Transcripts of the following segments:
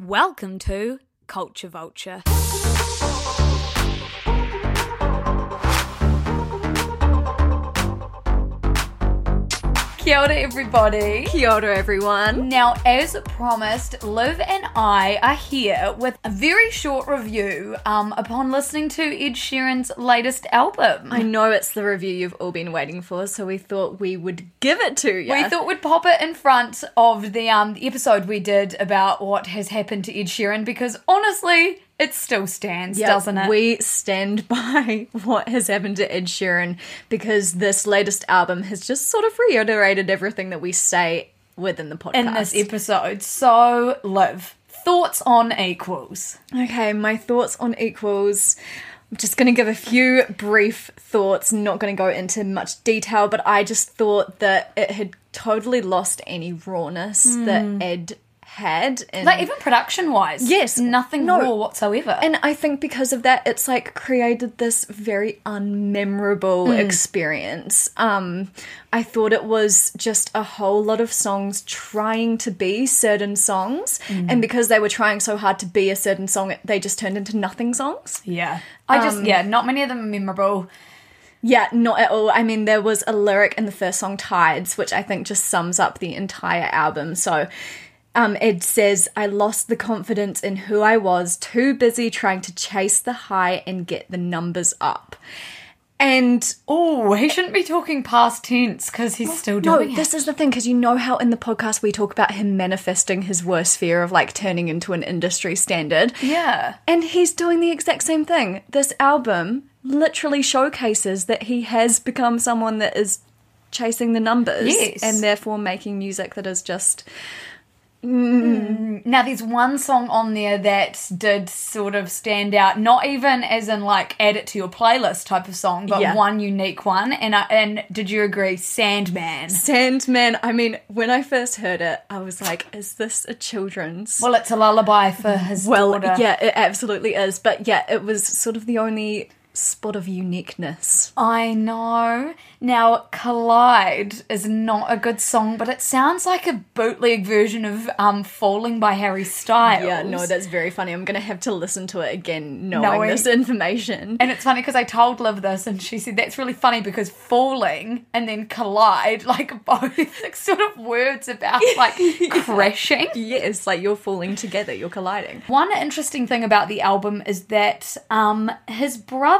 Welcome to Culture Vulture. Kia ora, everybody. Kia ora, everyone. Now, as promised, Liv and I are here with a very short review um, upon listening to Ed Sheeran's latest album. I know it's the review you've all been waiting for, so we thought we would give it to you. We thought we'd pop it in front of the um the episode we did about what has happened to Ed Sheeran because honestly, it still stands, Yeah, doesn't it? We stand by what has happened to Ed Sheeran because this latest album has just sort of reiterated everything that we say within the podcast. in this episode. So, Liv, thoughts on equals? Okay, my thoughts on equals. I'm just going to give a few brief thoughts, not going to go into much detail, but I just thought that it had totally lost any rawness that hmm. Ed had. In, Like even production wise, Yes, nothing no. raw whatsoever. and I think because of that, it's like created this very unmemorable mm. experience. Um, I thought it was just a whole lot of songs trying to be certain songs, mm. and because they were trying so hard to be a certain song, they just turned into nothing songs. yeah, I just um, yeah, not many of them are memorable. Yeah, not at all. I mean, there was a lyric in the first song, Tides, which I think just sums up the entire album. So, um, Ed says, I lost the confidence in who I was, too busy trying to chase the high and get the numbers up. And Oh, he shouldn't be talking past tense because he's still doing no, doing this is the thing, because you know how in the podcast we talk about him manifesting his worst fear of like turning into an industry standard. Yeah. And he's doing the exact same thing. This album literally showcases that he has become someone that is chasing the numbers Yes. and therefore making music that is just Mm. Now, there's one song on there that did sort of stand out, not even as in like add it to your playlist type of song, but Yeah. one unique one. And I, and did you agree, Sandman? Sandman. I mean, when I first heard it, I was like, is this a children's? Well, it's a lullaby for his Well, daughter. yeah, it absolutely is. But yeah, it was sort of the only spot of uniqueness. I know. Now, Collide is not a good song, but it sounds like a bootleg version of um, Falling by Harry Styles. Yeah, no, that's very funny. I'm gonna have to listen to it again, knowing, Knowing- this information. And it's funny because I told Liv this, and she said that's really funny because falling and then collide, like both like, sort of words about like crashing. yes, like you're falling together, you're colliding. One interesting thing about the album is that um, his brother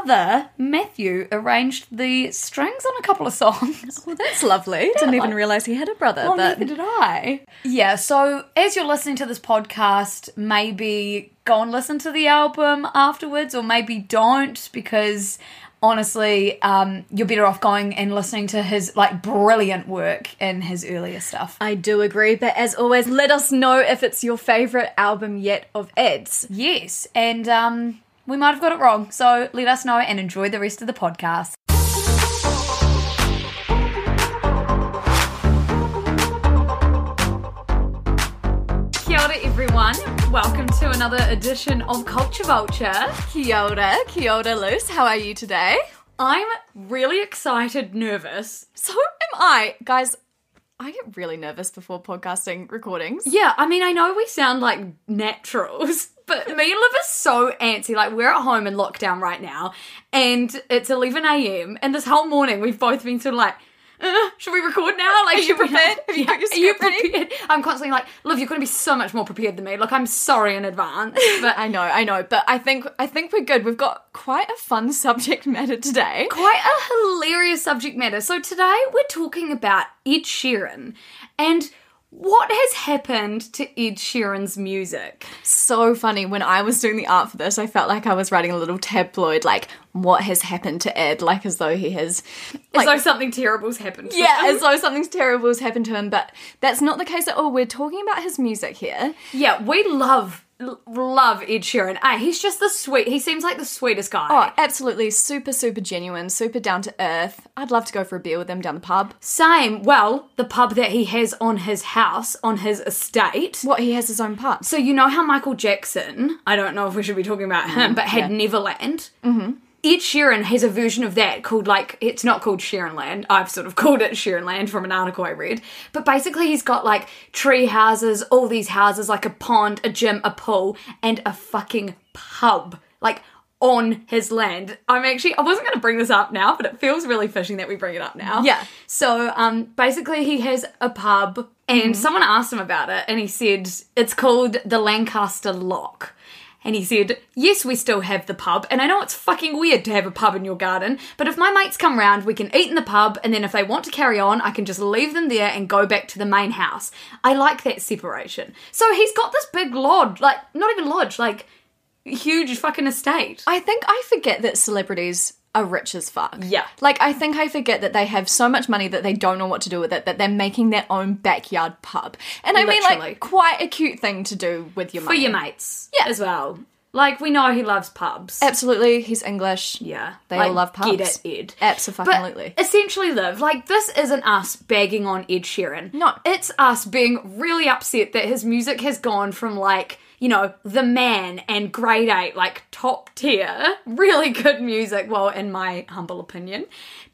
Matthew arranged the strings on a couple of songs. Well, that's lovely. Didn't even realize he had a brother, Well, but neither did I. Yeah, so as you're listening to this podcast, maybe go and listen to the album afterwards, or maybe don't, because honestly, um, you're better off going and listening to his like brilliant work in his earlier stuff. I do agree. But as always, let us know if it's your favorite album yet of Ed's. Yes, and um, we might have got it wrong, so let us know and enjoy the rest of the podcast. Kia ora, everyone. Welcome to another edition of Culture Vulture. Kia ora, kia ora, Luce. How are you today? I'm really excited, nervous. So am I, guys. I get really nervous before podcasting recordings. Yeah, I mean, I know we sound like naturals, but me and Liv are so antsy. Like, we're at home in lockdown right now, and it's 11 a.m., and this whole morning we've both been sort of like, uh, should we record now? Like, Are you should we- prepared? Have you Yeah, are you prepared? I'm constantly like, love, you're going to be so much more prepared than me. Look, I'm sorry in advance, but I know, I know, but I think I think we're good. We've got quite a fun subject matter today. quite a hilarious subject matter. So today we're talking about Ed Sheeran and what has happened to Ed Sheeran's music. So funny. When I was doing the art for this, I felt like I was writing a little tabloid, like what has happened to Ed, like as though he has, As though something terrible's happened. to yeah, him. as though something's terrible has happened to him. But that's not the case at all. We're talking about his music here. Yeah, we love l- love Ed Sheeran. Ah, he's just the sweet. He seems like the sweetest guy. Oh, absolutely, super, super genuine, super down to earth. I'd love to go for a beer with him down the pub. Same. Well, the pub that he has on his house, on his estate. What he has his own pub. So you know how Michael Jackson, I don't know if we should be talking about him, but had Neverland. Mm-hmm. Ed Sheeran has a version of that called like it's not called Sheeran Land. I've sort of called it Sheeran Land from an article I read. But basically he's got like tree houses, all these houses, like a pond, a gym, a pool, and a fucking pub. Like on his land. I'm actually I wasn't gonna bring this up now, but it feels really fishing that we bring it up now. Yeah. So um basically he has a pub and someone asked him about it and he said it's called the Lancaster Lock. And he said, Yes, we still have the pub. And I know it's fucking weird to have a pub in your garden, but if my mates come round, we can eat in the pub, and then if they want to carry on, I can just leave them there and go back to the main house. I like that separation. So he's got this big lodge, like, not even lodge, like, huge fucking estate. I think I forget that celebrities are rich as fuck. Yeah. Like, I think I forget that they have so much money that they don't know what to do with it, that they're making their own backyard pub. And I mean, like, quite a cute thing to do with your For money. your mates. Yeah. As well. Like, we know he loves pubs. Absolutely. He's English. Yeah. They Like, all love pubs. Get it, Ed. Absolutely. But essentially, live like, this isn't us bagging on Ed Sheeran. No. It's us being really upset that his music has gone from, like, you know, The Man and Grade 8, like, top tier, really good music, well, in my humble opinion,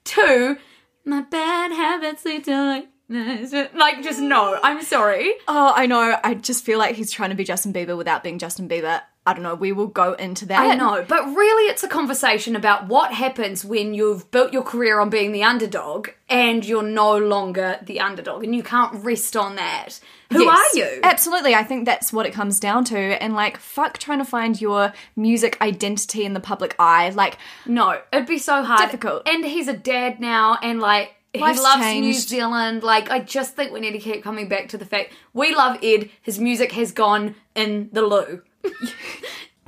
to My Bad Habits Lead to, like, like, just no, I'm sorry. Oh, I know. I just feel like he's trying to be Justin Bieber without being Justin Bieber. I don't know. We will go into that. I know, but really it's a conversation about what happens when you've built your career on being the underdog and you're no longer the underdog and you can't rest on that. Who Yes. are you? Absolutely. I think that's what it comes down to. And like, fuck trying to find your music identity in the public eye. Like, No, it'd be so hard. Difficult. And he's a dad now and like Life's he loves New. Zealand. Like I just think we need to keep coming back to the fact we love Ed. His music has gone in the loo.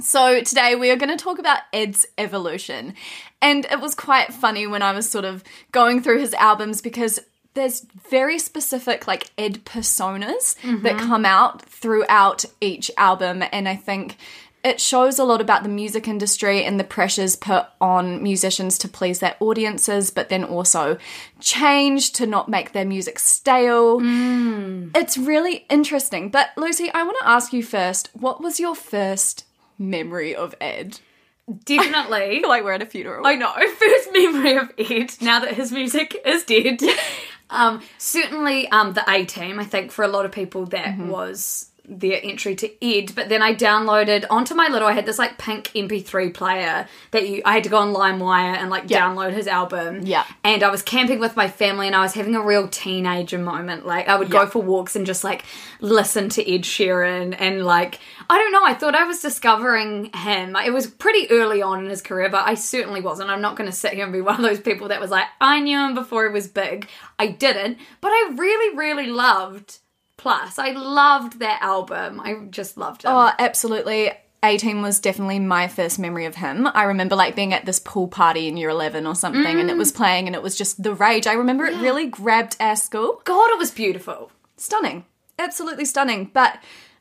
So today we are going to talk about Ed's evolution. And it was quite funny when I was sort of going through his albums because there's very specific like Ed personas that mm-hmm. come out throughout each album and I think it shows a lot about the music industry and the pressures put on musicians to please their audiences, but then also change to not make their music stale. It's really interesting. But Lucy, I want to ask you first what was your first memory of Ed? Definitely. like we're at a funeral. I know. First memory of Ed, now that his music is dead. um, certainly um, the A Team, I think for a lot of people that was their entry to Ed. But then I downloaded onto my little, I had this like pink MP3 player that you, I had to go on LimeWire and like download his album. Yeah. And I was camping with my family and I was having a real teenager moment. Like I would go for walks and just like listen to Ed Sheeran and like, I don't know, I thought I was discovering him. It was pretty early on in his career, but I certainly wasn't. I'm not going to sit here and be one of those people that was like, I knew him before he was big. I didn't, but I really, really loved Plus. I loved that album. I just loved it. Oh, absolutely. 18 was definitely my first memory of him. I remember like being at this pool party in year 11 or something and it mm. was playing and it was just the rage. I remember it really grabbed our school. God, it was beautiful. Stunning. Absolutely stunning. But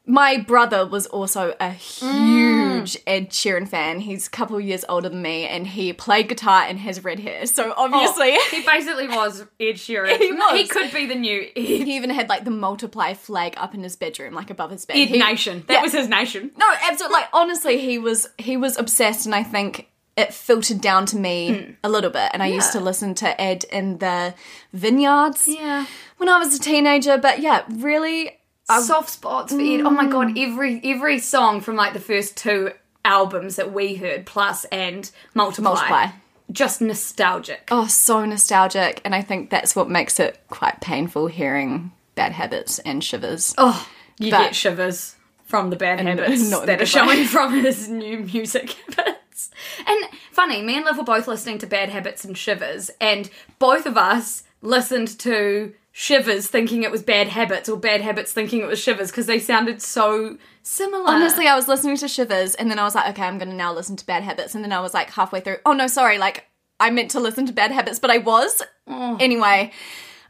my brother was also a huge mm. Ed Sheeran fan. He's a couple years older than me and he played guitar and has red hair. So obviously oh, he basically was Ed Sheeran. He was. He could be the new Ed, he even had like the multiply flag up in his bedroom, like above his bed. Ed He- Nation. That Yeah. was his nation. No, absolutely. Like honestly, he was he was obsessed, and I think it filtered down to me hmm. a little bit. And I used to listen to Ed in the vineyards. Yeah. When I was a teenager, but yeah, really. Soft spots for Ed. Oh my god, mm. every every song from like the first two albums that we heard, Plus and Multiply. Multiply. Just nostalgic. Oh, so nostalgic, and I think that's what makes it quite painful hearing Bad Habits and Shivers. Oh, you But- get shivers from the bad habits not that are showing from his new music habits. And funny, me and Liv were both listening to Bad Habits and Shivers, and both of us listened to Shivers thinking it was Bad Habits, or Bad Habits thinking it was Shivers, because they sounded so similar. Honestly, I was listening to Shivers, and then I was like, okay, I'm going to now listen to Bad Habits, and then I was like halfway through, oh no, sorry, like I meant to listen to Bad Habits, but I was. Anyway,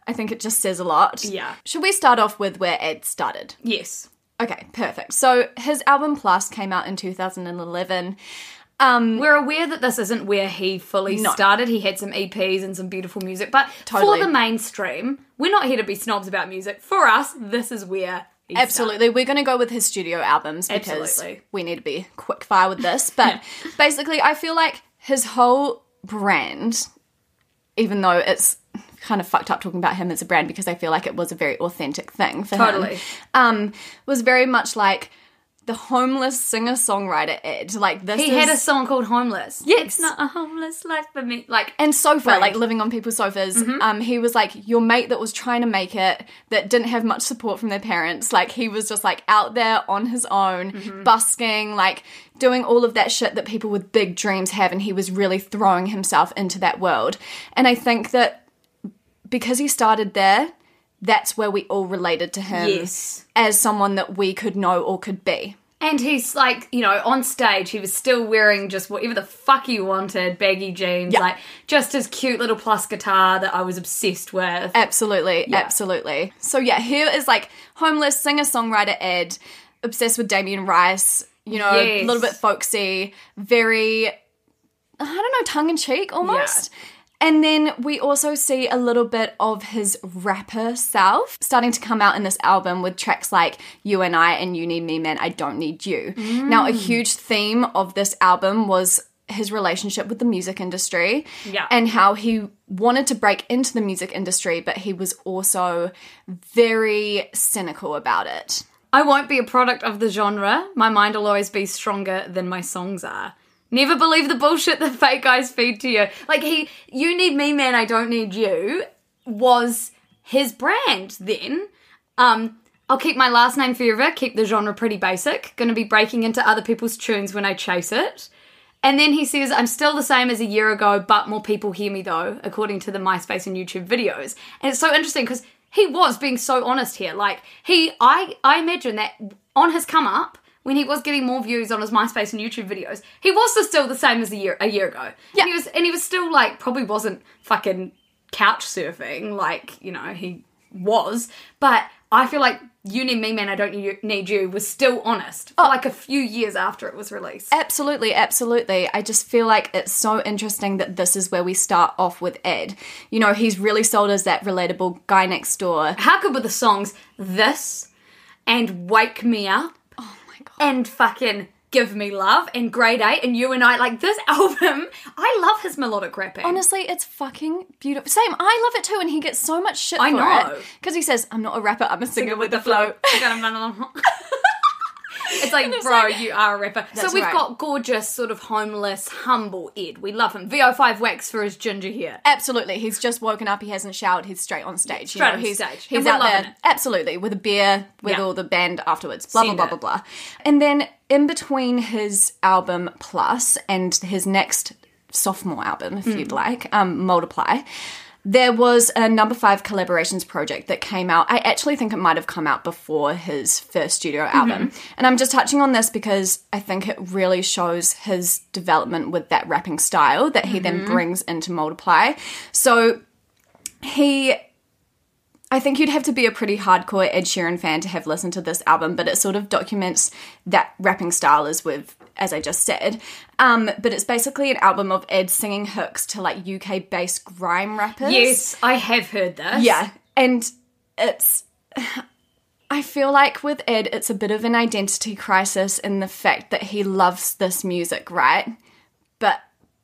I think it just says a lot. Yeah. Should we start off with where Ed started? yes. Okay, perfect. So his album Plus came out in 2011. Um, We're aware that this isn't where he fully No. started. He had some EPs and some beautiful music, but Totally. for the mainstream, we're not here to be snobs about music. For us, this is where he started. Absolutely. We're going to go with his studio albums because Absolutely. we need to be quick fire with this. But basically, I feel like his whole brand, even though it's kind of fucked up talking about him as a brand because I feel like it was a very authentic thing for Totally. him. Um, was very much like the homeless singer songwriter Ed. Like this He is, had a song called Homeless. Yes. It's not a homeless life for me. Like, and sofa, like living on people's sofas. Um, he was like your mate that was trying to make it, that didn't have much support from their parents. Like he was just like out there on his own, busking, like doing all of that shit that people with big dreams have, and he was really throwing himself into that world. And I think that because he started there, that's where we all related to him Yes. as someone that we could know or could be. and he's like, you know, on stage, he was still wearing just whatever the fuck he wanted, baggy jeans, Yeah. like just his cute little plus guitar that I was obsessed with. Absolutely, absolutely. So yeah, here is like homeless singer songwriter Ed, obsessed with Damien Rice. You know, a Yes. little bit folksy, very I don't know, tongue in cheek almost. And then we also see a little bit of his rapper self starting to come out in this album with tracks like You and I and You Need Me Man, I Don't Need You. Now, a mm. huge theme of this album was his relationship with the music industry Yeah. and how he wanted to break into the music industry, but he was also very cynical about it. I won't be a product of the genre. My mind will always be stronger than my songs are. Never believe the bullshit that fake guys feed to you. Like he, you need me, man. I don't need you. Was his brand then? Um, I'll keep my last name forever. Keep the genre pretty basic. Going to be breaking into other people's tunes when I chase it. And then he says, I'm still the same as a year ago, but more people hear me though, according to the MySpace and YouTube videos. And it's so interesting because he was being so honest here. Like he I I imagine that on his come up, when he was getting more views on his MySpace and YouTube videos, he was still the same as a year a year ago. Yeah. And he was and he was still like probably wasn't fucking couch surfing like, you know, he was. But I feel like You Need Me Man, I Don't Need You, was still honest for oh. like a few years after it was released. Absolutely, absolutely. I just feel like it's so interesting that this is where we start off with Ed. You know, he's really sold as that relatable guy next door. How good were the songs This and Wake Me Up Oh. And fucking Give Me Love and Grade 8 and You and I? Like this album, I love his melodic rapping. Honestly, it's fucking beautiful. Same, I love it too, and he gets so much shit I for know. it because he says, "I'm not a rapper, I'm a singer, with the flow." It's like, bro, you are a rapper. So we've right. got gorgeous, sort of homeless, humble Ed. We love him. VO5 wax for his ginger hair. Absolutely, he's just woken up. He hasn't showered. He's straight on stage. Straight you know, on he's stage. he's out there. it. Absolutely, with a beer, with Yeah. all the band afterwards. Blah Send blah it. blah blah blah. And then in between his album Plus and his next sophomore album, if Hmm. you'd like, um, Multiply. There was a number five collaborations project that came out. I actually think it might have come out before his first studio mm-hmm. album. And I'm just touching on this because I think it really shows his development with that rapping style that he then mm-hmm. brings into Multiply. So he I think you'd have to be a pretty hardcore Ed Sheeran fan to have listened to this album, but it sort of documents that rapping style as with as I just said. Um, but it's basically an album of Ed singing hooks to like UK based grime rappers. Yes, I have heard this. Yeah. And it's I feel like with Ed it's a bit of an identity crisis in the fact that he loves this music, right? But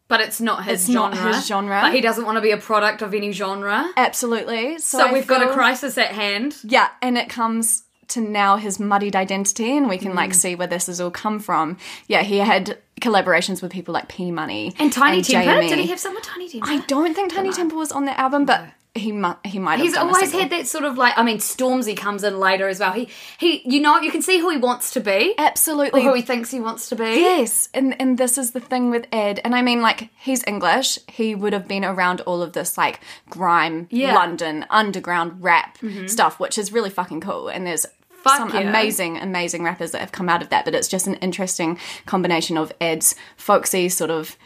But it's not his It's not genre. his genre. But he doesn't want to be a product of any genre. absolutely. So, So we've got a crisis at hand. Yeah, and it comes to now his muddied identity, and we can Mm. like see where this has all come from. Yeah, he had collaborations with people like P Money And Tinie Tempah? JME. Did he have some with Tinie Tempah? I don't think Tinie Tempah was on that album, but he might he might have. He's always had that sort of like I mean Stormzy comes in later as well. He he you know you can see who he wants to be. Or absolutely. who he thinks he wants to be. Yes, and and this is the thing with Ed, and I mean, like he's English. He would have been around all of this like grime, Yeah. Mm-hmm. London underground rap stuff, which is really fucking cool. And there's Fuck some yeah. amazing, amazing rappers that have come out of that. But it's just an interesting combination of Ed's folksy sort of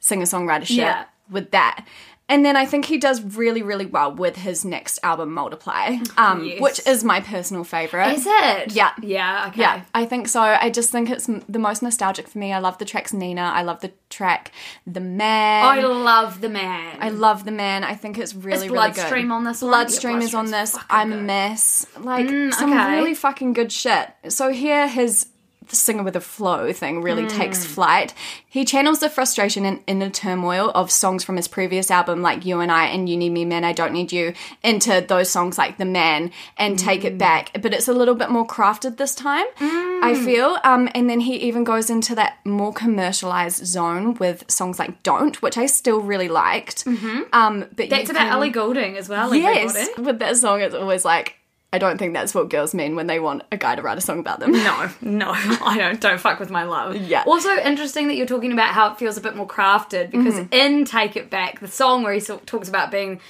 singer songwriter shit Yeah. with that. And then I think he does really, really well with his next album, Multiply, um, Yes. which is my personal favorite. Is it? Yeah. Yeah, okay. Yeah, I think so. I just think it's the most nostalgic for me. I love the tracks Nina. I love the track The Man. I love the man. I love the man. I think it's really, really good. Bloodstream on this one? Bloodstream Yeah, is on this. I'm a good. mess. Like some okay. really fucking good shit. So here, his singer with a flow thing really Hmm. takes flight. He channels the frustration and inner turmoil of songs from his previous album, like You and I and You Need Me Man, I Don't Need You, into those songs like The Man and Take Hmm. It Back. But it's a little bit more crafted this time, I feel. Um, and then he even goes into that more commercialized zone with songs like Don't, which I still really liked. Um, but That's about can- Ellie Goulding as well. Yes, with that song, it's always like, I don't think that's what girls mean when they want a guy to write a song about them. No, no, I don't. Don't fuck with my love. Yeah. Also interesting that you're talking about how it feels a bit more crafted because Mm-hmm. in Take It Back, the song where he talks about being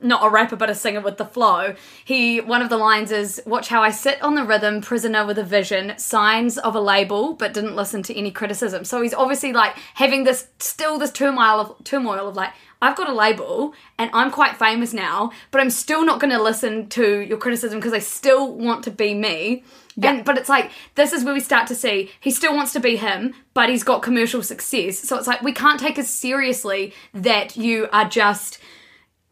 not a rapper but a singer with the flow, he one of the lines is "Watch how I sit on the rhythm, prisoner with a vision, signs of a label, but didn't listen to any criticism." So he's obviously like having this still this turmoil of turmoil of like. I've got a label and I'm quite famous now, but I'm still not going to listen to your criticism because I still want to be me. And but it's like this is where we start to see he still wants to be him, but he's got commercial success. So it's like we can't take as seriously that you are just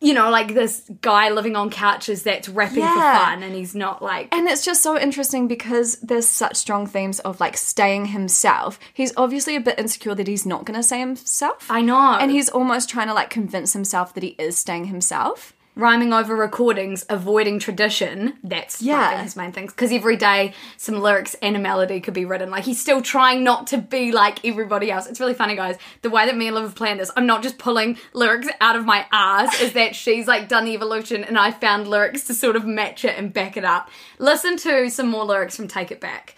you know, like this guy living on couches that's rapping Yeah. for fun and he's not like And it's just so interesting because there's such strong themes of like staying himself. He's obviously a bit insecure that he's not going to say himself. I know. And he's almost trying to like convince himself that he is staying himself. Rhyming over recordings, avoiding tradition. That's Yeah. his main things. Because every day, some lyrics and a melody could be written. Like he's still trying not to be like everybody else. It's really funny, guys. The way that me and Liv have planned this, I'm not just pulling lyrics out of my ass. is that she's like done the evolution, and I found lyrics to sort of match it and back it up. Listen to some more lyrics from Take It Back.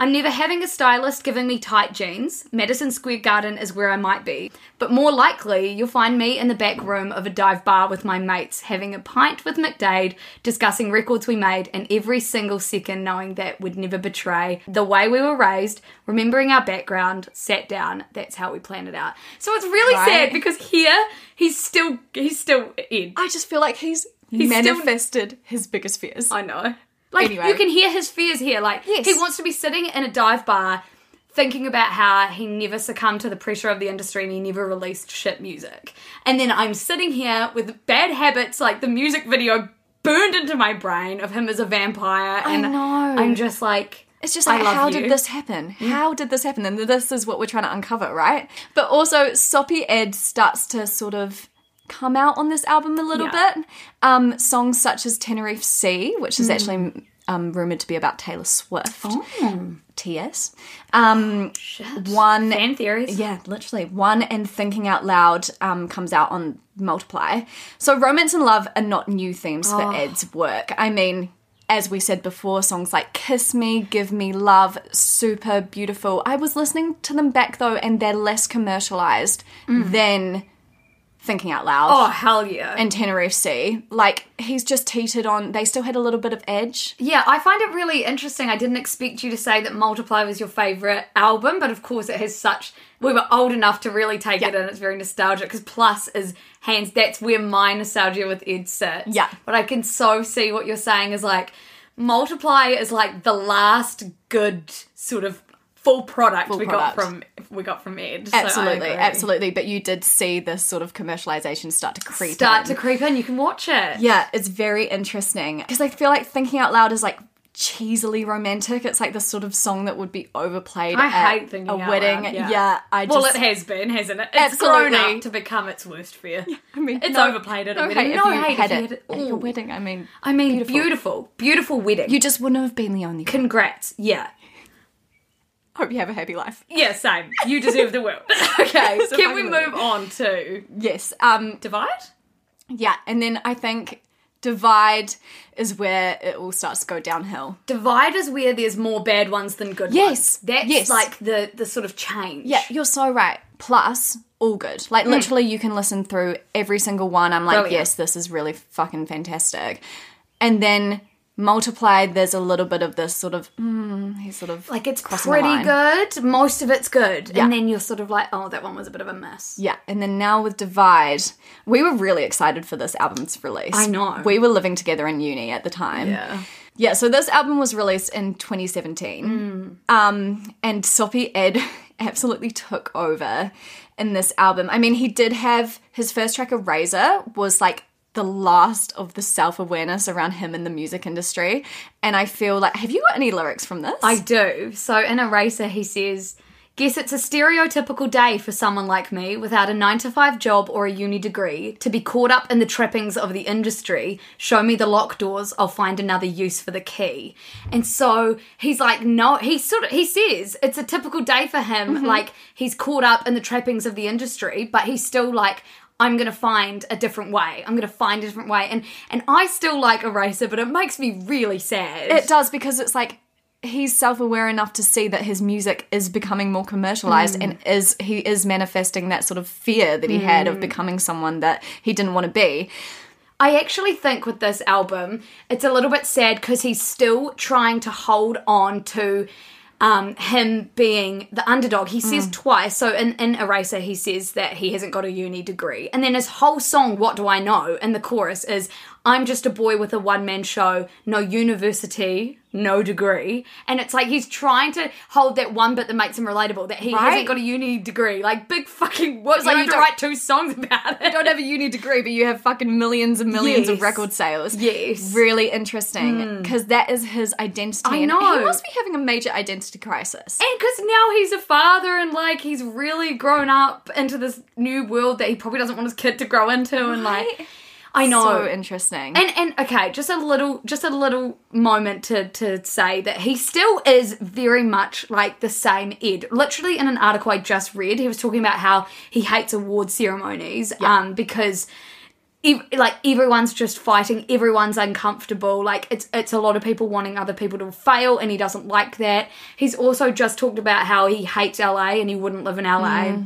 I'm never having a stylist giving me tight jeans. Madison Square Garden is where I might be. But more likely, you'll find me in the back room of a dive bar with my mates, having a pint with McDade, discussing records we made, and every single second knowing that we'd never betray the way we were raised, remembering our background, sat down. That's how we planned it out. So it's really Right. sad because here, he's still, he's still in. I just feel like he's, He's still- manifested his biggest fears. I know. Like Anyway. you can hear his fears here. Like Yes. he wants to be sitting in a dive bar thinking about how he never succumbed to the pressure of the industry and he never released shit music. And then I'm sitting here with bad habits like the music video burned into my brain of him as a vampire and know. I'm just like It's just like, how you. did this happen? Mm. How did this happen? And this is what we're trying to uncover, right? But also, Soppy Ed starts to sort of come out on this album a little Yeah. bit. Um, songs such as Tenerife Sea, which is actually um, rumored to be about Taylor Swift. TS. Um, one fan theories. yeah, literally. One and Thinking Out Loud um, comes out on Multiply. So romance and love are not new themes for Ed's work. I mean, as we said before, songs like Kiss Me, Give Me Love, super beautiful. I was listening to them back though, and they're less commercialized than Thinking Out Loud. Oh hell yeah. And Tenerife Sea. Like, he's just teetered on, they still had a little bit of edge. Yeah, I find it really interesting. I didn't expect you to say that Multiply was your favourite album, but of course it has such. We were old enough to really take it in. It's very nostalgic because Plus is hands. That's where my nostalgia with Ed sits. Yeah. But I can so see what you're saying is like Multiply is like the last good sort of full product we product. got from we got from Ed. Absolutely, agree. absolutely. But you did see this sort of commercialization start to creep Start in. to creep in. You can watch it. Yeah, it's very interesting because I feel like thinking out loud is like cheesily romantic. It's like the sort of song that would be overplayed I at hate thinking a wedding. loud, yeah. I just Well, it has been, hasn't it? It's grown up to become its worst fear. I mean, it's no- overplayed at a wedding. hate No if you hate had if you it had it. at your wedding. I mean, I mean, Beautiful. beautiful, beautiful, wedding. you just wouldn't have been the only one. Congrats. Yeah. Hope you have a happy life. Yeah, same. You deserve the world. okay, So can we move on to Yes. Um. Divide? Yeah, and then I think divide is where it all starts to go downhill. Divide is where there's more bad ones than good Yes, ones. That's yes. like the the sort of change. Yeah, you're so right. Plus, all good. Like literally, you can listen through every single one. I'm like. Brilliant. yes, this is really fucking fantastic. And then multiplied, there's a little bit of this sort of, mm, he's sort of Like it's pretty good. Most of it's good. Yeah. And then you're sort of like, oh, that one was a bit of a miss. Yeah, and then now with Divide, we were really excited for this album's release. I know. We were living together in uni at the time. Yeah. Yeah, so this album was released in 2017. Um, and Soppy Ed absolutely took over in this album. I mean, he did have his first track, Eraser, was like the last of the self awareness around him in the music industry. And I feel like, have you got any lyrics from this? I do. So in Eraser, he says, Guess it's a stereotypical day for someone like me without a 9 to 5 job or a uni degree to be caught up in the trappings of the industry. Show me the locked doors, I'll find another use for the key. And so he's like, no, he sort of, he says it's a typical day for him. Mm-hmm. Like he's caught up in the trappings of the industry, but he's still like, I'm gonna find a different way. I'm gonna find a different way. And and I still like Eraser, but it makes me really sad. It does because it's like he's self-aware enough to see that his music is becoming more commercialized hmm. and is he is manifesting that sort of fear that he had of hmm. becoming someone that he didn't want to be. I actually think with this album, it's a little bit sad because he's still trying to hold on to um, him being the underdog. He says twice. So in, in Eraser, he says that he hasn't got a uni degree. And then his whole song, What Do I Know? in the chorus is, I'm just a boy with a one man show, no university, no degree. And it's like he's trying to hold that one bit that makes him relatable, that he Right. hasn't got a uni degree. Like, big fucking what? like you have to write two songs about it. You don't have a uni degree, but you have fucking millions and millions of record sales. Yes. Really interesting hmm. because that is his identity. I and know. He must be having a major identity crisis. And because now he's a father and like he's really grown up into this new world that he probably doesn't want his kid to grow into and like Right. I know. So interesting. and and okay, just a little just a little moment to to say that he still is very much like the same Ed. Literally in an article I just read, he was talking about how he hates award ceremonies um because ev- like everyone's just fighting everyone's uncomfortable like it's it's a lot of people wanting other people to fail and he doesn't like that he's also just talked about how he hates LA and he wouldn't live in LA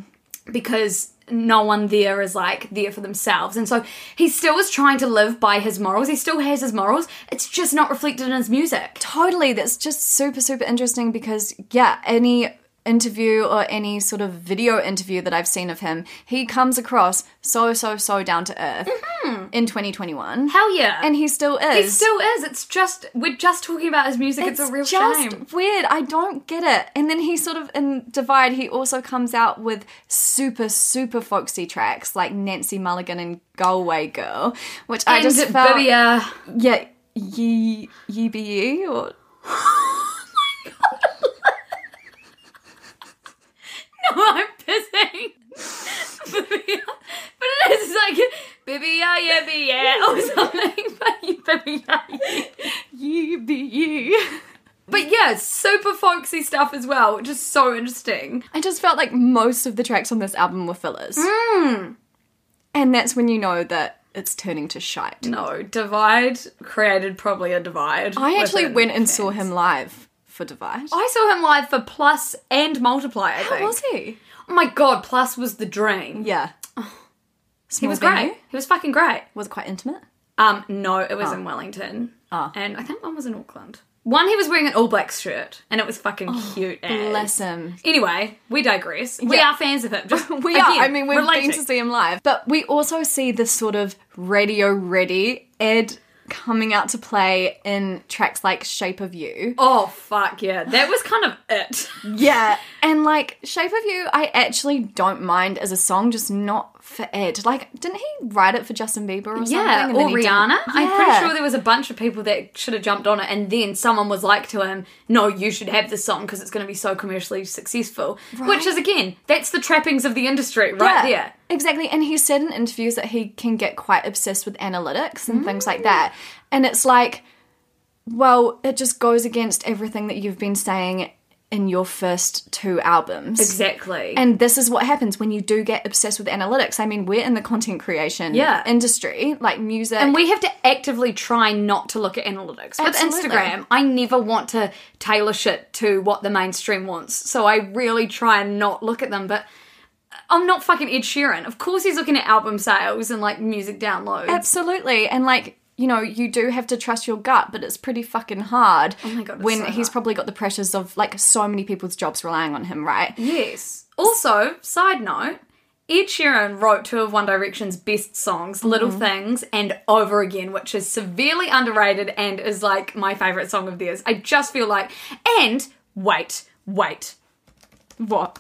because no one there is like there for themselves. And so he still is trying to live by his morals. He still has his morals. It's just not reflected in his music. Totally. That's just super super interesting because yeah any interview or any sort of video interview that i've seen of him he comes across so so so down to earth mm-hmm. in 2021 hell yeah. And he still is. he still is. It's just we're just talking about his music. It's, a real just shame. weird. I don't get it. And then he sort of in Divide, he also comes out with super super folksy tracks like Nancy Mulligan and Galway Girl, which I just felt Bibia yeah ye ye be ye or No, I'm pissing. But it is like Bibia, yeah, be yeah, or something. But Bibia, yeah. ye be ye. But yeah, super folksy stuff as well, which is so interesting. I just felt like most of the tracks on this album were fillers. Hmm. And that's when you know that it's turning to shite. No, Divide created probably a divide. I actually went and saw fans. him live for Divide. I saw him live for Plus and Multiply, I think. How was he? Oh my god, Plus was the dream. Yeah. he was great. He was fucking great. Was it quite intimate? Um, no, it was in Wellington. Oh. And I think one was in Auckland. One, he was wearing an all black shirt, and it was fucking cute. as. Oh, Bless him. Anyway, we digress. We Yeah. are fans of him. Just We again, are. I mean, we've relating. been to see him live. But we also see this sort of radio ready Ed coming out to play in tracks like Shape of You. Oh fuck yeah, that was kind of it. Yeah. And like Shape of You, I actually don't mind as a song, just not for Ed. Like, didn't he write it for Justin Bieber or something? Yeah, and or Rihanna. I'm pretty sure there was a bunch of people that should have jumped on it, and then someone was like to him, "No, you should have this song because it's going to be so commercially successful." Which is again, that's the trappings of the industry right Yeah, there. Exactly. And he said in interviews that he can get quite obsessed with analytics and things like that. Mm. And it's like, well, it just goes against everything that you've been saying in your first two albums. Exactly. And this is what happens when you do get obsessed with analytics. I mean, we're in the content creation Yeah. industry, like music. And we have to actively try not to look at analytics. With Absolutely. Instagram, I never want to tailor shit to what the mainstream wants. So I really try and not look at them. But I'm not fucking Ed Sheeran. Of course he's looking at album sales and like music downloads. Absolutely. And like, you know, you do have to trust your gut, but it's pretty fucking hard Oh my God, when so he's hard. probably got the pressures of like so many people's jobs relying on him, right? Yes. Also, side note, Ed Sheeran wrote two of One Direction's best songs, mm-hmm. Little Things and Over Again, which is severely underrated and is like my favourite song of theirs. I just feel like. And wait, wait. What?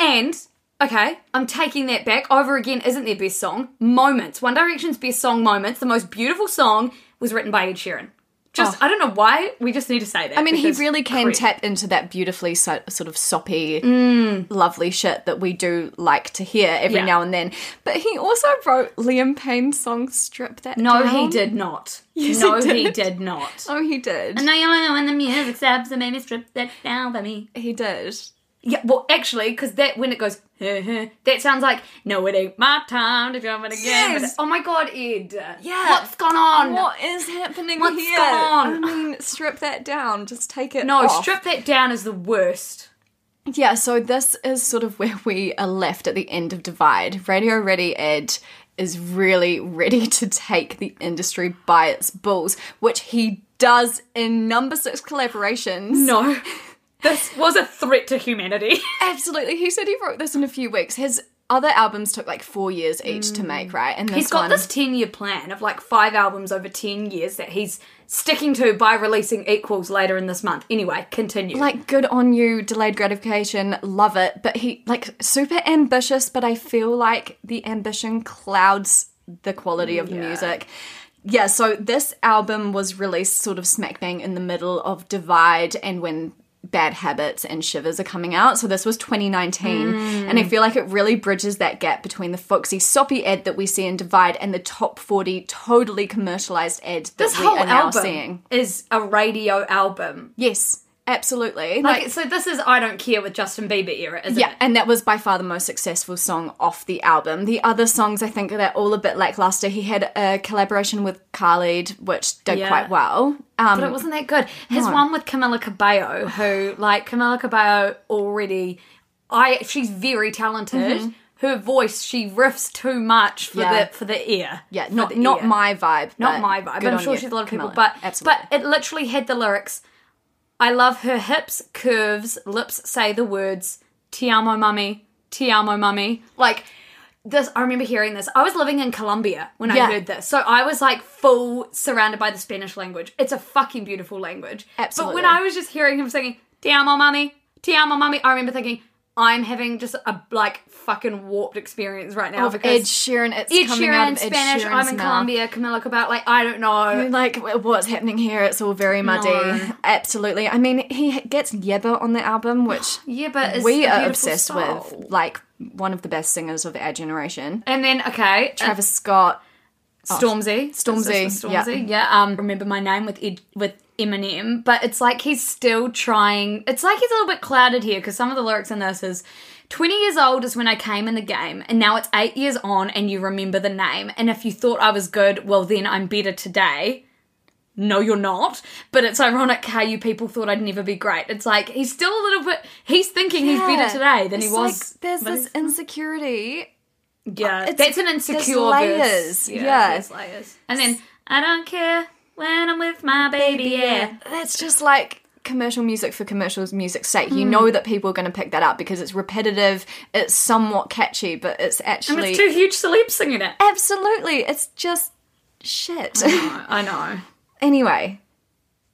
And Okay, I'm taking that back. Over Again isn't their best song. Moments. One Direction's best song, Moments, the most beautiful song, was written by Ed Sheeran. Just, I don't know why, we just need to say that. Oh. I mean, he really can correct. tap into that beautifully so, sort of soppy, Mm. lovely shit that we do like to hear every Yeah. now and then. But he also wrote Liam Payne's song "Strip That No, Down." he did not. Yes, no, he he did. did not. Oh, he did. And now you know when the music stops and maybe strip that down for me. he did. Yeah, well, actually, because that when it goes, that sounds like no, it ain't my time to jump it again. Yes. oh my god, Ed. Yeah. what's gone on? What is happening What's here? going on? I mean, strip that down. Just take it. No, off. strip that down is the worst. Yeah, so this is sort of where we are left at the end of Divide. Radio Ready Ed is really ready to take the industry by its balls, which he does in number six collaborations. No, this was a threat to humanity. Absolutely. He said he wrote this in a few weeks. His other albums took like four years each to make, mm. right? And this He's got one, this 10 year plan of like five albums over 10 years that he's sticking to by releasing equals later in this month. Anyway, continue. like good on you, delayed gratification, love it. But he like super ambitious, but I feel like the ambition clouds the quality of the music. Yeah, so this album was released sort of smack bang in the middle of Divide and when Bad Habits and Shivers are coming out. So this was 2019. And I hmm. feel like it really bridges that gap between the Foxy soppy Ed that we see in Divide and the top 40 totally commercialized Ed that this we whole are now album seeing. is a radio album. Yes, absolutely. Like, so this is I Don't Care with Justin Bieber era, isn't Yeah, it? and that was by far the most successful song off the album. The other songs, I think, they're all a bit lackluster. He had a collaboration with Khalid, which did Yeah. quite well. Um, But it wasn't that good. His No. one with Camila Cabello, who like Camila Cabello already, I she's very talented. Her voice, she riffs too much for Mm-hmm. Yeah. the for the ear. yeah, not not ear. my vibe. not my vibe. But I'm sure she's a lot of people. But absolutely, but it literally had the lyrics. I love her hips, curves, lips say the words "Ti amo, mummy, ti amo, mummy." Like this, I remember hearing this. I was living in Colombia when Yeah. I heard this, so I was like full surrounded by the Spanish language. It's a fucking beautiful language. Absolutely. But when I was just hearing him singing "Ti amo, mummy, ti amo, mummy," I remember thinking. I'm having just a like fucking warped experience right now of because Ed Sheeran, it's Ed coming out Sheeran, of Ed Spanish. Sheeran's I'm in mouth. Colombia. Camila Cabello. Like I don't know. Like what's happening here? It's all very muddy. No. Absolutely. I mean, he gets Yebba on the album, which Yeah, but we are obsessed soul. with. Like one of the best singers of our generation. And then okay, uh, Travis Scott. Stormzy, Stormzy, for Stormzy. Yeah. Um, remember my name with Ed, with Eminem, but it's like he's still trying. It's like he's a little bit clouded here because some of the lyrics in this is. 20 years old is when I came in the game, and now it's eight years on, and you remember the name. And if you thought I was good, well, then I'm better today. No, you're not. But it's ironic how you people thought I'd never be great. It's like he's still a little bit. He's thinking he's better today than he was. like there's this insecurity Yeah, It's- that's an insecure layers, verse. yeah. there's layers. And then I don't care when I'm with my baby. Yeah, That's just like commercial music for commercial music's sake. Hmm. You know that people are going to pick that up because it's repetitive, it's somewhat catchy, but it's and actually it's two huge celebs singing it. absolutely, it's just shit. I know. anyway,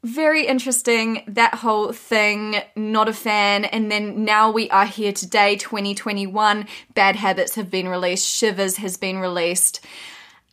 very interesting that whole thing. Not a fan. And then now we are here today, 2021. Bad Habits have been released. Shivers has been released.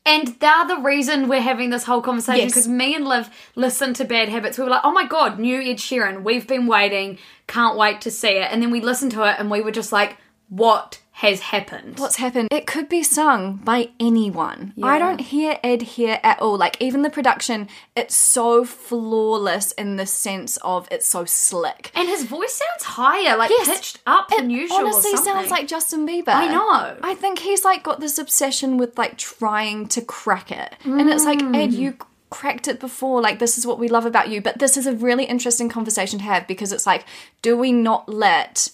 And they're the reason we're having this whole conversation Yes. because me and Liv listened to Bad Habits. We were like, oh my god, new Ed Sheeran. We've been waiting. Can't wait to see it. And then we listened to it and we were just like, what has happened? What's happened? It could be sung by anyone. I don't hear Ed here at all. Like even the production, it's so flawless in the sense of it's so slick. And his voice sounds higher, like Yes. pitched up than usual. honestly sounds like Justin Bieber. I know. I think he's like got this obsession with like trying to crack it. And it's like, mm. Ed, you cracked it before. Like, this is what we love about you. But this is a really interesting conversation to have because it's like, do we not let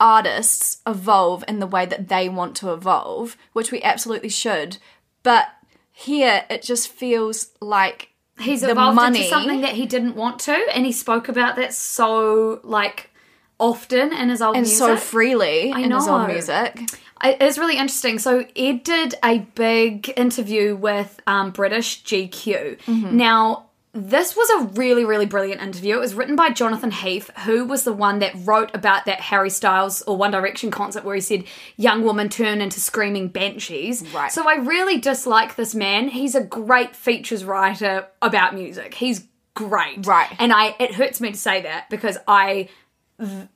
artists evolve in the way that they want to evolve, which we absolutely should. But here it just feels like he's the evolved money into something that he didn't want to, and he spoke about that so like often in his old and music. so freely I in his old music. It's really interesting. So Ed did a big interview with um, British GQ. Mm-hmm. Now this was a really, really brilliant interview. It was written by Jonathan Heaf, who was the one that wrote about that Harry Styles or One Direction concert where he said young woman turn into screaming banshees. Right. So I really dislike this man. He's a great features writer about music. He's great. Right. And I it hurts me to say that because I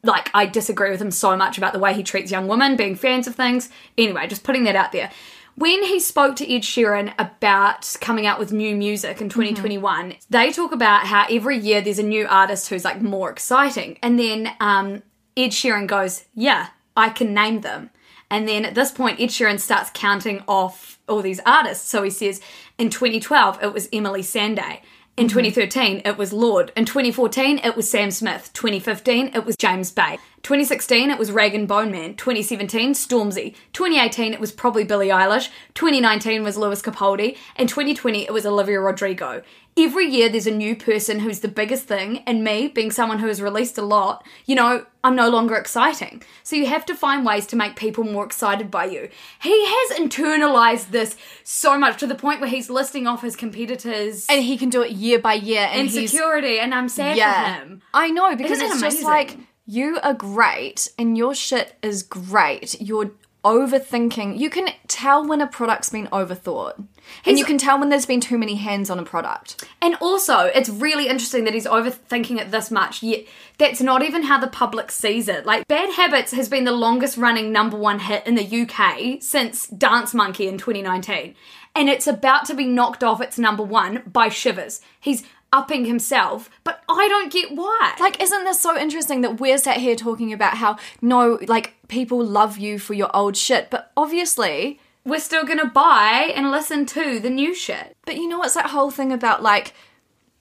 like I disagree with him so much about the way he treats young women, being fans of things. Anyway, just putting that out there. When he spoke to Ed Sheeran about coming out with new music in 2021, they talk about how every year there's a new artist who's like more exciting. And then um, Ed Sheeran goes, Yeah, I can name them. And then at this point, Ed Sheeran starts counting off all these artists. So he says, in 2012, it was Emeli Sandé. In 2013, it was Lorde. In 2014, it was Sam Smith. 2015, it was James Bay. 2016, it was Rag'n'Bone Man. 2017, Stormzy. 2018, it was probably Billie Eilish. 2019 was Lewis Capaldi. And 2020, it was Olivia Rodrigo. Every year, there's a new person who's the biggest thing, and me, being someone who has released a lot, you know, I'm no longer exciting. So you have to find ways to make people more excited by you. He has internalized this so much to the point where he's listing off his competitors and he can do it year by year and he's insecurity, and I'm sad yeah. for him. I know because Isn't it's just like you are great and your shit is great. You're overthinking. You can tell when a product's been overthought. and you can tell when there's been too many hands on a product. And also, it's really interesting that he's overthinking it this much, yet that's not even how the public sees it. Like, Bad Habits has been the longest running number one hit in the UK since Dance Monkey in 2019. And it's about to be knocked off its number one by Shivers. He's upping himself, but I don't get why. Like, isn't this so interesting that we're sat here talking about how no, like, people love you for your old shit, but obviously, we're still gonna buy and listen to the new shit. but you know what's that whole thing about like,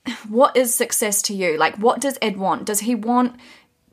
what is success to you? Like, what does Ed want? Does he want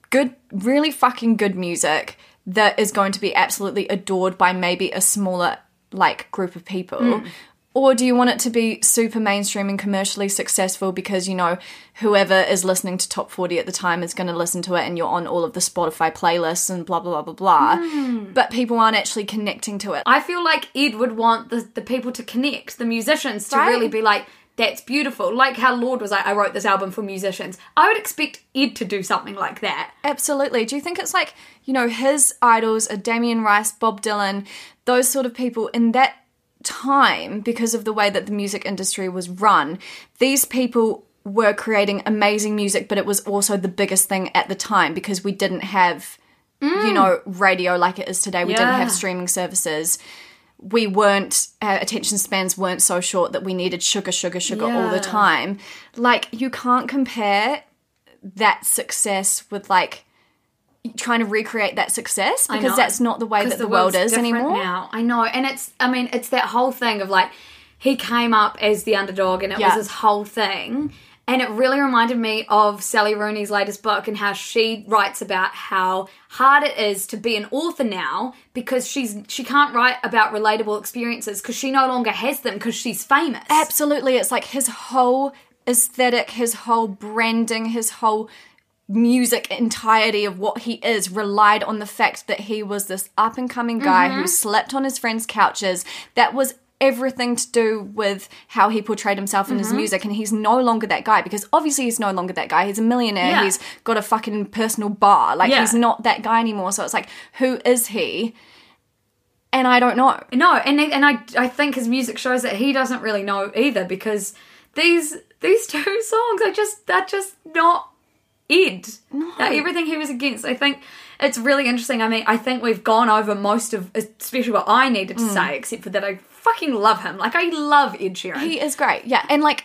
good, really fucking good music that is going to be absolutely adored by maybe a smaller, like, group of people? Hmm. Or do you want it to be super mainstream and commercially successful because, you know, whoever is listening to Top 40 at the time is going to listen to it and you're on all of the Spotify playlists and blah, blah, blah, blah, blah. Hmm. But people aren't actually connecting to it. I feel like Ed would want the, the people to connect, the musicians to Right. really be like, that's beautiful. Like how Lorde was like, I wrote this album for musicians. I would expect Ed to do something like that. Absolutely. Do you think it's like, you know, his idols are Damien Rice, Bob Dylan, those sort of people in that time, because of the way that the music industry was run, these people were creating amazing music, but it was also the biggest thing at the time because we didn't have, you mm. know, radio like it is today. We didn't have streaming services. We weren't, our attention spans weren't so short that we needed sugar, sugar, sugar all the time. Like, you can't compare that success with like trying to recreate that success because that's not the way that the, world is anymore. Now I know, and it's I mean it's that whole thing of like he came up as the underdog, and it Yeah. was this whole thing. And it really reminded me of Sally Rooney's latest book and how she writes about how hard it is to be an author now because she's she can't write about relatable experiences because she no longer has them because she's famous. Absolutely, it's like his whole aesthetic, his whole branding, his whole music entirety of what he is relied on the fact that he was this up and coming guy Mm-hmm. who slept on his friends' couches. That was everything to do with how he portrayed himself in Mm-hmm. his music and he's no longer that guy because obviously he's no longer that guy he's a millionaire Yeah. he's got a fucking personal bar like Yeah. he's not that guy anymore so it's like who is he and i don't know No, and and I I think his music shows that he doesn't really know either because these these two songs are just they're just not Ed. No. everything he was against. I think it's really interesting. I mean, I think we've gone over most of especially what I needed to mm. say, except for that I fucking love him. Like I love Ed Sheeran. He is great, yeah, and like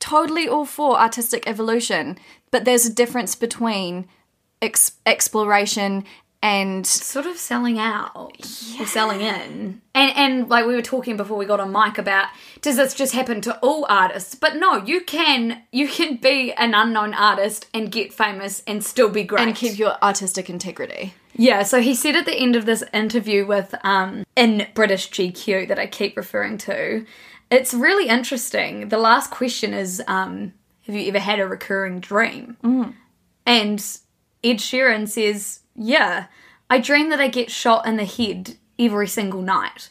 totally all for artistic evolution, but there's a difference between ex- exploration and sort of selling out or selling in. And and like we were talking before we got on mic about does this just happen to all artists? But no, you can you can be an unknown artist and get famous and still be great. and keep your artistic integrity. Yeah, so he said at the end of this interview with um in British GQ that I keep referring to, it's really interesting. The last question is um have you ever had a recurring dream? And Ed Sheeran says, Yeah, I dream that I get shot in the head every single night.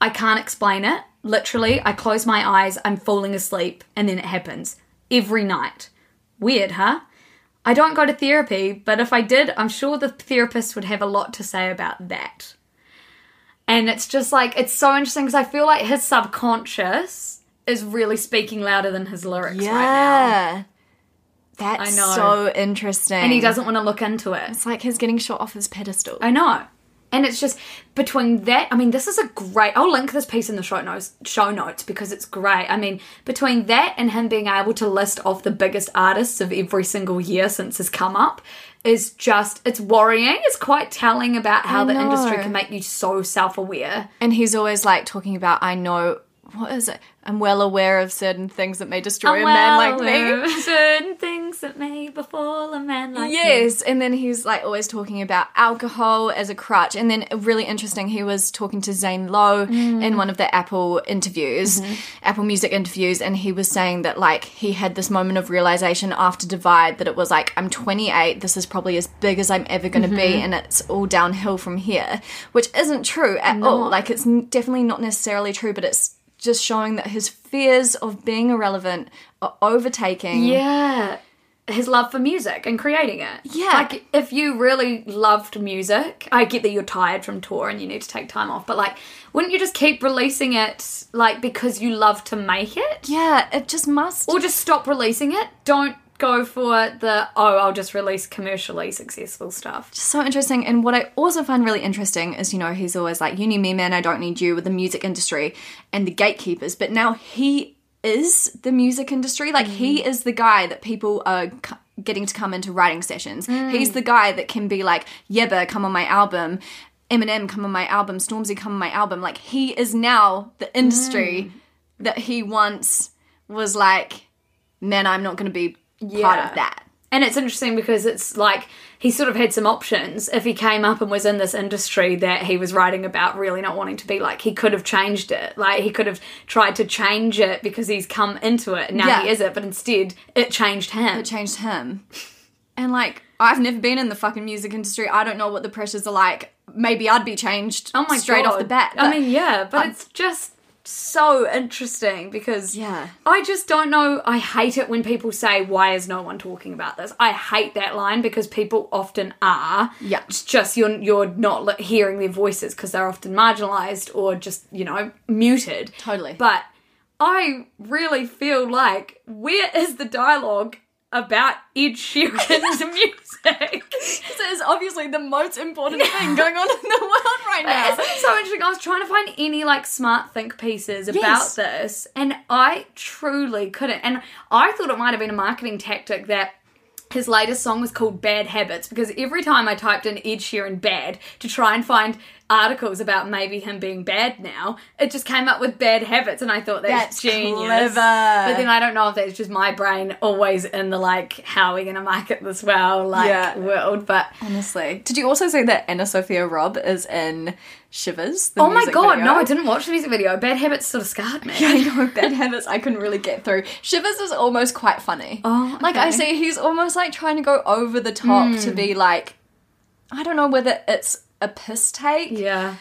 I can't explain it. Literally, I close my eyes, I'm falling asleep, and then it happens every night. Weird, huh? I don't go to therapy, but if I did, I'm sure the therapist would have a lot to say about that. And it's just like, it's so interesting because I feel like his subconscious is really speaking louder than his lyrics right now. That's I know. so interesting. And he doesn't want to look into it. It's like he's getting shot off his pedestal. I know. And it's just between that. I mean, this is a great. I'll link this piece in the show notes. Show notes because it's great. I mean, between that and him being able to list off the biggest artists of every single year since his come up is just. It's worrying. It's quite telling about how the industry can make you so self aware. And he's always like talking about, I know, what is it? I'm well aware of certain things that may destroy a man like me. Certain things that may befall a man like me. Yes, and then he's like always talking about alcohol as a crutch. And then uh, really interesting, he was talking to Zane Lowe in mm. one of the Apple interviews, mm-hmm. Apple Music interviews, and he was saying that like he had this moment of realization after Divide that it was like I'm 28, this is probably as big as I'm ever going to be, mm-hmm. and it's all downhill from here, which isn't true at all. Like it's definitely not necessarily true, but it's just showing that his fears of being irrelevant are overtaking. Yeah. His love for music and creating it. Yeah. Like, if you really loved music, I get that you're tired from tour and you need to take time off, but like, wouldn't you just keep releasing it, like, because you love to make it? Yeah, it just must. Or just stop releasing it? Don't go for the, oh, I'll just release commercially successful stuff. just so interesting. And what I also find really interesting is, you know, he's always like, you need me, man, I don't need you with the music industry and the gatekeepers. But now he is the music industry. Like, he mm. is the guy that people are c- getting to come into writing sessions. Mm. He's the guy that can be like, Yebba, come on my album. Eminem, come on my album. Stormzy, come on my album. Like, he is now the industry mm. that he once was like, man, I'm not going to be part Yeah. of that. And it's interesting because it's like he sort of had some options. If he came up and was in this industry that he was writing about, really not wanting to be like, he could have changed it. Like he could have tried to change it because he's come into it and now Yeah. he is it. But instead, it changed him. it changed him. And like, I've never been in the fucking music industry. I don't know what the pressures are like. Maybe I'd be changed oh my straight off the bat. I mean, yeah, but it's just so interesting because Yeah. I just don't know. I hate it when people say, "Why is no one talking about this?" I hate that line because people often are. Yeah. It's just you're you're not hearing their voices because they're often marginalized or just you know muted. Totally. But I really feel like where is the dialogue about Ed Sheeran's music? this is obviously the most important thing going on in the world right now. Isn't it so interesting? I was trying to find any like smart think pieces about Yes. this, and I truly couldn't. And I thought it might have been a marketing tactic that his latest song was called Bad Habits because every time I typed in Ed Sheeran bad to try and find articles about maybe him being bad now, it just came up with bad habits, and I thought that's, That's genius. clever. But then I don't know if that's just my brain always in the like, how are we going to market this well, like Yeah. world. But Honestly. Did you also say that AnnaSophia Robb is in Shivers? the oh my god, video? no, I didn't watch the music video. Bad Habits sort of scarred me. I know bad habits I couldn't really get through. Shivers is almost quite funny. Oh, like I see, he's almost like trying to go over the top to hmm. be like, I don't know whether it's a piss take. Yeah.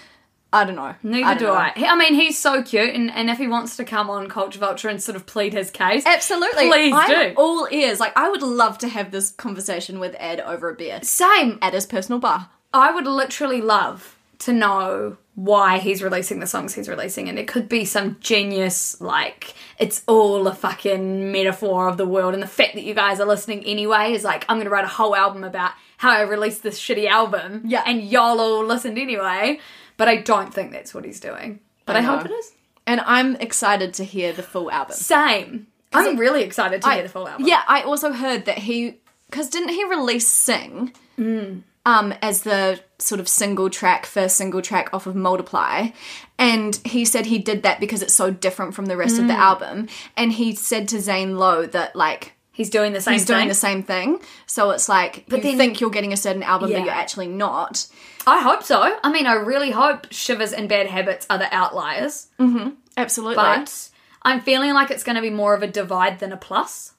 I don't know. Neither don't do know. I. I mean, he's so cute, and, and if he wants to come on Culture Vulture and sort of plead his case, Absolutely. Please I'm do. all ears. Like I would love to have this conversation with Ed over a beer same. at his personal bar. I would literally love to know why he's releasing the songs he's releasing, and it could be some genius, like, it's all a fucking metaphor of the world, and the fact that you guys are listening anyway is like, I'm gonna write a whole album about how I released this shitty album, Yeah. and y'all all listened anyway, but I don't think that's what he's doing. But I, I hope it is. And I'm excited to hear the full album. Same. I'm really excited to I- hear the full album. Yeah, I also heard that he because didn't he release Sing um as the sort of single track, first single track off of Multiply, and he said he did that because it's so different from the rest of the album, and he said to Zane Lowe that like. He's doing the same thing. He's thing. doing the same thing, so it's like you then- think you're getting a certain album, Yeah. but you're actually not. I hope so. I mean, I really hope Shivers and Bad Habits are the outliers, mm-hmm. Absolutely, but I'm feeling like it's going to be more of a divide than a plus.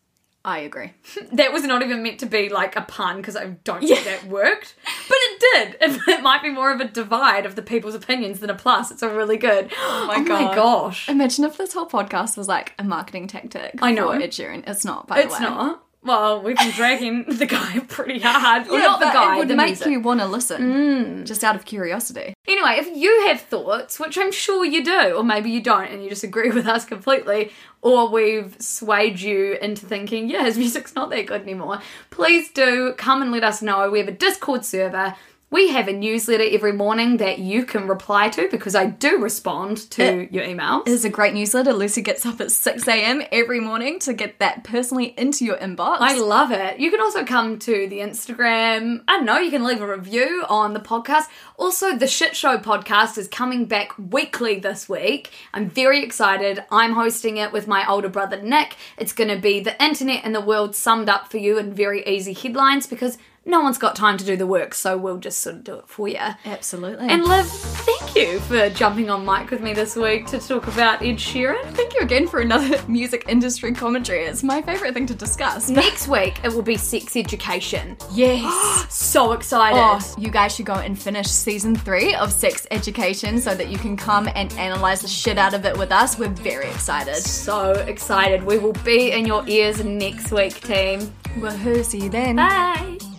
I agree. That was not even meant to be like a pun because I don't think that worked. But it did. It, it might be more of a divide of the people's opinions than a plus. It's a really good. Oh my oh God. gosh. Imagine if this whole podcast was like a marketing tactic. I know. For Ed Sheeran. It's not, by the way, It's not. Well, we've been dragging the guy pretty hard. Well, Yeah, not the guy. It would the make music. Mm. you want to listen, just out of curiosity. Anyway, if you have thoughts, which I'm sure you do, or maybe you don't and you just agree with us completely, or we've swayed you into thinking, yeah, his music's not that good anymore, please do come and let us know. We have a Discord server. We have a newsletter every morning that you can reply to because I do respond to your emails. It's a great newsletter. Lucy gets up at 6 a.m. every morning to get that personally into your inbox. I love it. You can also come to the Instagram. I don't know, you can leave a review on the podcast. Also, the Shit Show podcast is coming back weekly this week. I'm very excited. I'm hosting it with my older brother Nick. It's going to be the internet and the world summed up for you in very easy headlines because no one's got time to do the work, so we'll just sort of do it for you. Absolutely. And Liv, thank you for jumping on mic with me this week to talk about Ed Sheeran. thank you again for another music industry commentary. It's my favourite thing to discuss. Next week, it will be sex education. Yes. So excited. Oh, you guys should go and finish season three of Sex Education so that you can come and analyze the shit out of it with us. We're very excited. so excited. We will be in your ears next week, team. Woohoo, see you then. Bye.